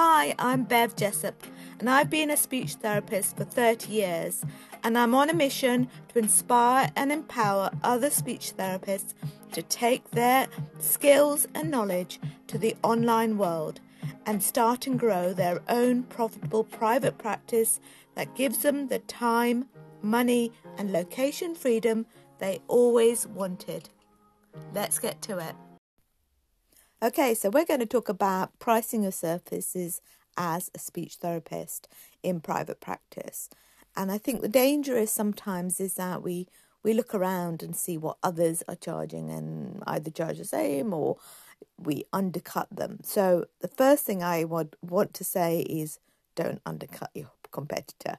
Hi, I'm Bev Jessup, and I've been a speech therapist for 30 years, and I'm on a mission to inspire and empower other speech therapists to take their skills and knowledge to the online world and start and grow their own profitable private practice that gives them the time, money, and location freedom they always wanted. Let's get to it. Okay, so we're going to talk about pricing your services as a speech therapist in private practice. And I think the danger is sometimes is that we we look around and see what others are charging and either charge the same or we undercut them. So the first thing I would want to say is don't undercut your competitor.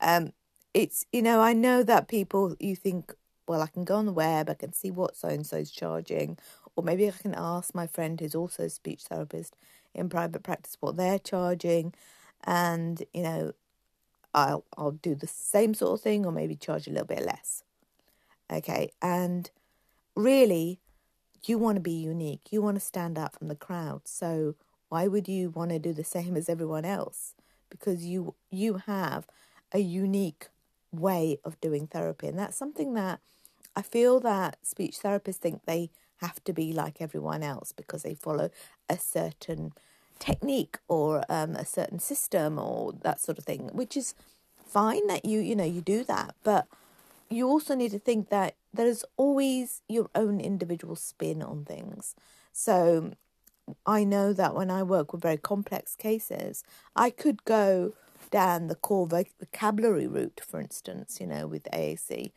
Um, it's you know I know that people you think well I can go on the web I can see what so and so's charging or maybe I can ask my friend who's also a speech therapist in private practice what they're charging, and you know, I'll I'll do the same sort of thing or maybe charge a little bit less. Okay, and really, you want to be unique. You want to stand out from the crowd. So why would you want to do the same as everyone else? Because you you have a unique way of doing therapy, and that's something that I feel that speech therapists think they have to be like everyone else because they follow a certain technique or um, a certain system or that sort of thing, which is fine that you you know you do that, but you also need to think that there's always your own individual spin on things. So I know that when I work with very complex cases, I could go down the core vocabulary route, for instance, you know, with AAC,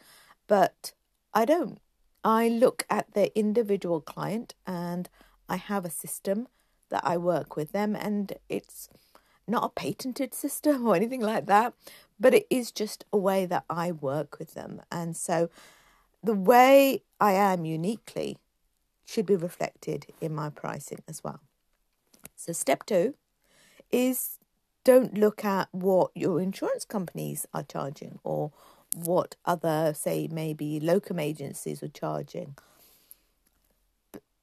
but I don't. I look at the individual client and I have a system that I work with them, and it's not a patented system or anything like that, but it is just a way that I work with them. And so the way I am uniquely should be reflected in my pricing as well. So, step two is don't look at what your insurance companies are charging or what other, say, maybe locum agencies are charging.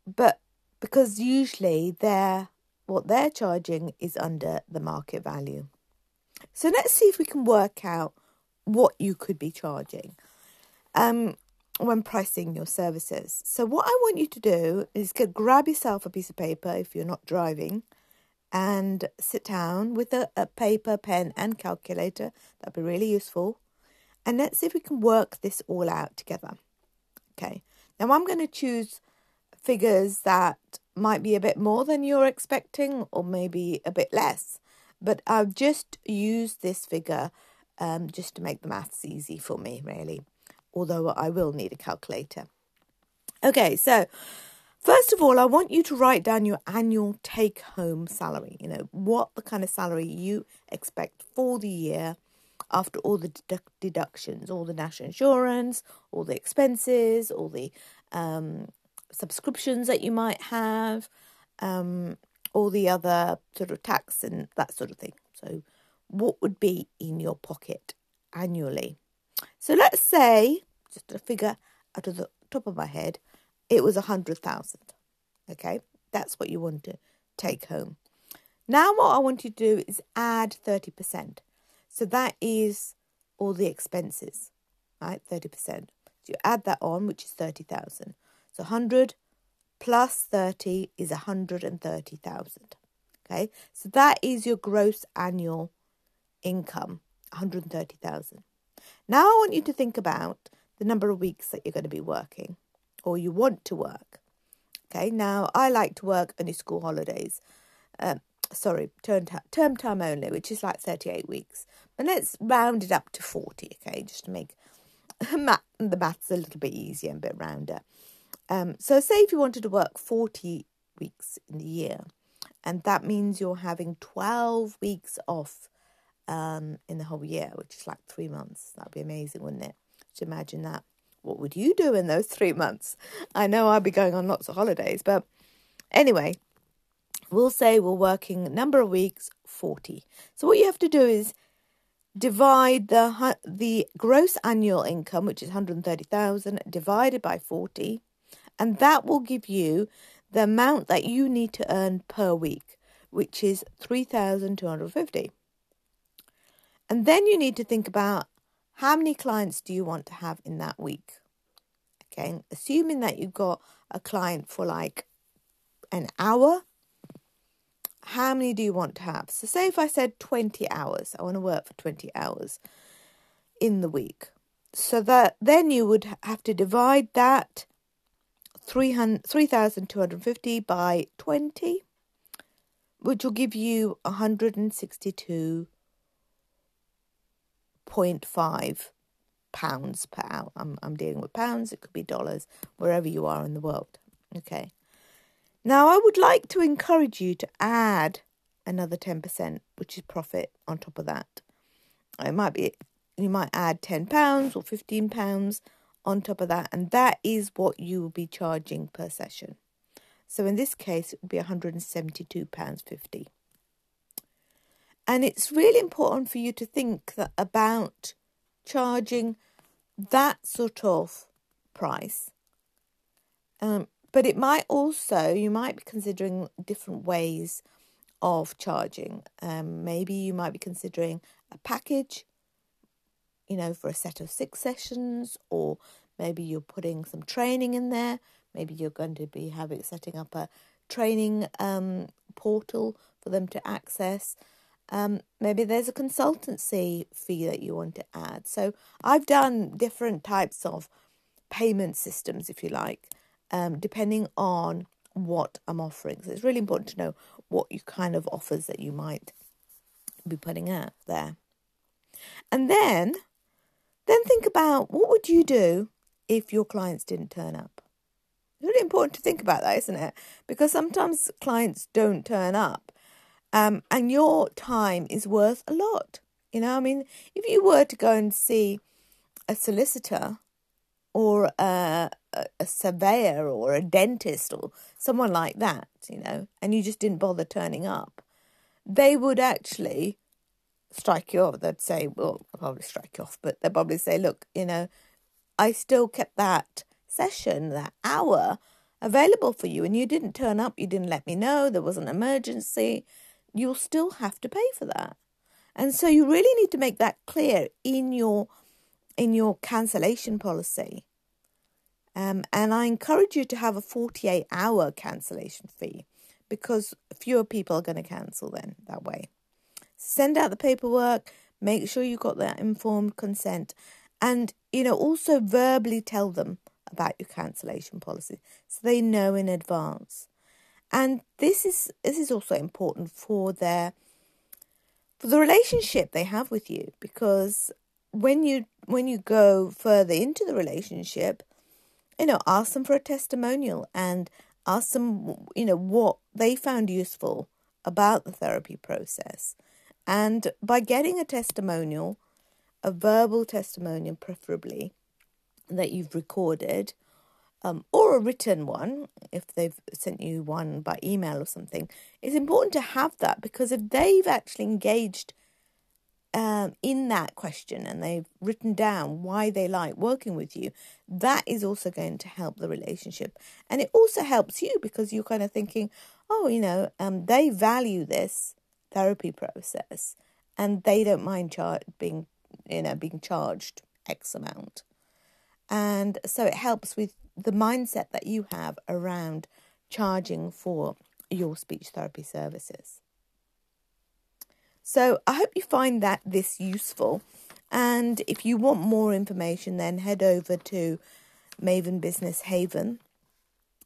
But because usually they're what they're charging is under the market value. So let's see if we can work out what you could be charging um, when pricing your services. So what I want you to do is get, grab yourself a piece of paper if you're not driving and sit down with a, a paper, pen and calculator. That'd be really useful. And let's see if we can work this all out together. Okay, now I'm going to choose figures that might be a bit more than you're expecting or maybe a bit less. But I'll just use this figure um, just to make the maths easy for me, really, although I will need a calculator. Okay, so first of all, I want you to write down your annual take home salary, you know, what the kind of salary you expect for the year after all the deductions, all the national insurance, all the expenses, all the um, subscriptions that you might have, um, all the other sort of tax and that sort of thing. So, what would be in your pocket annually? So, let's say, just a figure out of the top of my head, it was a hundred thousand. Okay, that's what you want to take home. Now, what I want you to do is add 30%. So that is all the expenses, right? 30%. So you add that on, which is 30,000. So 100 plus 30 is 130,000. Okay? So that is your gross annual income, 130,000. Now I want you to think about the number of weeks that you're going to be working or you want to work. Okay, now I like to work only school holidays. Um, sorry, term, term time only, which is like 38 weeks. But let's round it up to 40, okay, just to make the maths a little bit easier and a bit rounder. Um, so, say if you wanted to work 40 weeks in the year, and that means you're having 12 weeks off um, in the whole year, which is like three months. That'd be amazing, wouldn't it? To imagine that. What would you do in those three months? I know I'd be going on lots of holidays, but anyway, we'll say we're working number of weeks 40 so what you have to do is divide the the gross annual income which is 130,000 divided by 40 and that will give you the amount that you need to earn per week which is 3,250. And then you need to think about how many clients do you want to have in that week? Okay, assuming that you've got a client for like an hour, how many do you want to have? So, say if I said 20 hours, I want to work for 20 hours in the week. So that then you would have to divide that 3,250 by 20, which will give you 162.5 pounds per hour. I'm, I'm dealing with pounds, it could be dollars, wherever you are in the world. Okay. Now, I would like to encourage you to add another 10%, which is profit on top of that. It might be, you might add £10 or £15 on top of that, and that is what you will be charging per session. So in this case, it would be £172.50. And it's really important for you to think that about charging that sort of price. Um, but it might also, you might be considering different ways of charging. Um, maybe you might be considering a package, you know, for a set of six sessions, or maybe you're putting some training in there. Maybe you're going to be having setting up a training um, portal for them to access. Um, maybe there's a consultancy fee that you want to add. So I've done different types of payment systems, if you like, um, depending on what I'm offering. So it's really important to know what you kind of offers that you might be putting out there. And then, then think about what would you do if your clients didn't turn up. It's really important to think about that, isn't it? Because sometimes clients don't turn up um, and your time is worth a lot. You know, I mean, if you were to go and see a solicitor or a, a, surveyor or a dentist or someone like that, you know, and you just didn't bother turning up, they would actually strike you off. They'd say, well, I'll probably strike you off, but they'd probably say, look, you know, I still kept that session, that hour available for you, and you didn't turn up, you didn't let me know, there was an emergency you'll still have to pay for that. And so you really need to make that clear in your in your cancellation policy. Um, and I encourage you to have a 48 hour cancellation fee because fewer people are going to cancel then that way. Send out the paperwork, make sure you got that informed consent, and you know also verbally tell them about your cancellation policy so they know in advance and this is this is also important for their for the relationship they have with you because when you when you go further into the relationship you know ask them for a testimonial and ask them you know what they found useful about the therapy process. And by getting a testimonial a verbal testimonial preferably that you've recorded um, or a written one, if they've sent you one by email or something, it's important to have that because if they've actually engaged um, in that question and they've written down why they like working with you, that is also going to help the relationship. And it also helps you because you're kind of thinking, oh, you know, um, they value this therapy process and they don't mind char- being, you know, being charged X amount. And so it helps with the mindset that you have around charging for your speech therapy services. So I hope you find that this useful. And if you want more information, then head over to Maven Business Haven.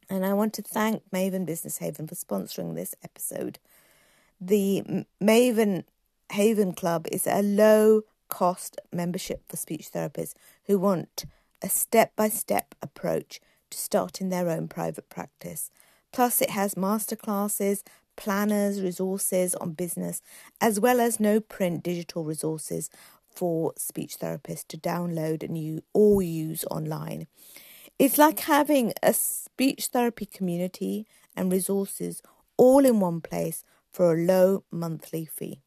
And I want to thank Maven Business Haven for sponsoring this episode. The Maven Haven Club is a low cost membership for speech therapists who want a step by step approach to starting their own private practice. Plus, it has masterclasses, planners, resources on business, as well as no print digital resources for speech therapists to download and you or use online. It's like having a speech therapy community and resources all in one place for a low monthly fee.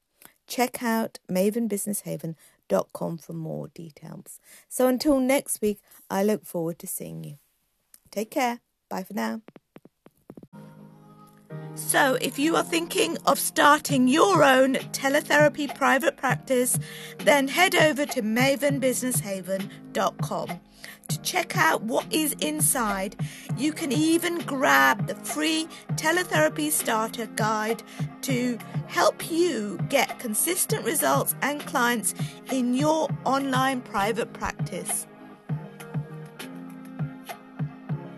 Check out mavenbusinesshaven.com for more details. So until next week, I look forward to seeing you. Take care. Bye for now. So, if you are thinking of starting your own teletherapy private practice, then head over to mavenbusinesshaven.com to check out what is inside. You can even grab the free teletherapy starter guide to help you get consistent results and clients in your online private practice.